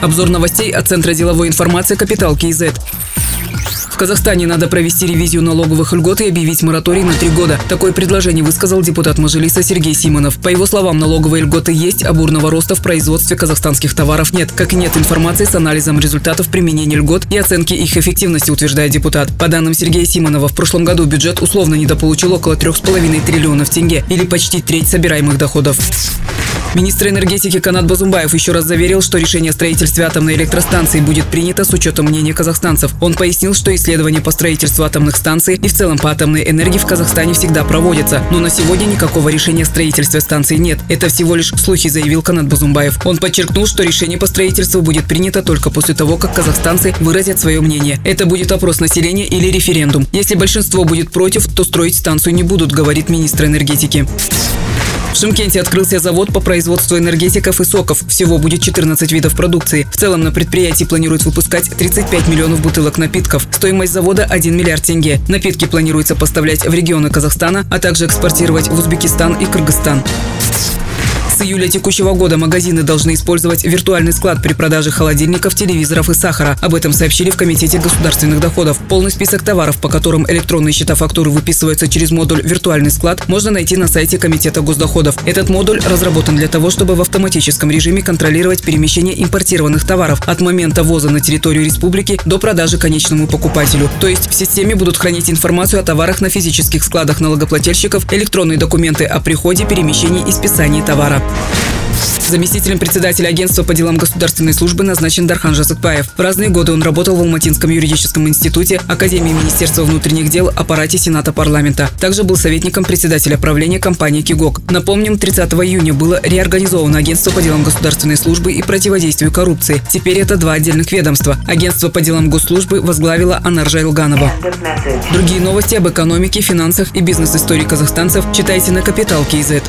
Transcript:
Обзор новостей от Центра деловой информации «Капитал КИЗ». В Казахстане надо провести ревизию налоговых льгот и объявить мораторий на три года. Такое предложение высказал депутат Мажилиса Сергей Симонов. По его словам, налоговые льготы есть, а бурного роста в производстве казахстанских товаров нет. Как нет информации с анализом результатов применения льгот и оценки их эффективности, утверждает депутат. По данным Сергея Симонова, в прошлом году бюджет условно недополучил около 3,5 триллионов тенге или почти треть собираемых доходов. Министр энергетики Канат Базумбаев еще раз заверил, что решение о строительстве атомной электростанции будет принято с учетом мнения казахстанцев. Он пояснил, что исследования по строительству атомных станций и в целом по атомной энергии в Казахстане всегда проводятся, но на сегодня никакого решения о строительстве станции нет. Это всего лишь слухи, заявил Канат Базумбаев. Он подчеркнул, что решение по строительству будет принято только после того, как казахстанцы выразят свое мнение. Это будет опрос населения или референдум. Если большинство будет против, то строить станцию не будут, говорит министр энергетики. В Шимкенте открылся завод по производству энергетиков и соков. Всего будет 14 видов продукции. В целом на предприятии планируют выпускать 35 миллионов бутылок напитков. Стоимость завода 1 миллиард тенге. Напитки планируется поставлять в регионы Казахстана, а также экспортировать в Узбекистан и Кыргызстан. С июля текущего года магазины должны использовать виртуальный склад при продаже холодильников, телевизоров и сахара. Об этом сообщили в Комитете государственных доходов. Полный список товаров, по которым электронные счета фактуры выписываются через модуль «Виртуальный склад», можно найти на сайте Комитета госдоходов. Этот модуль разработан для того, чтобы в автоматическом режиме контролировать перемещение импортированных товаров от момента ввоза на территорию республики до продажи конечному покупателю. То есть в системе будут хранить информацию о товарах на физических складах налогоплательщиков, электронные документы о приходе, перемещении и списании товара. Заместителем председателя агентства по делам государственной службы назначен Дархан Жазыкбаев. В разные годы он работал в Алматинском юридическом институте, Академии Министерства внутренних дел, аппарате Сената парламента. Также был советником председателя правления компании «Кигок». Напомним, 30 июня было реорганизовано агентство по делам государственной службы и противодействию коррупции. Теперь это два отдельных ведомства. Агентство по делам госслужбы возглавила Анаржа Илганова. Другие новости об экономике, финансах и бизнес-истории казахстанцев читайте на Капитал Киезет.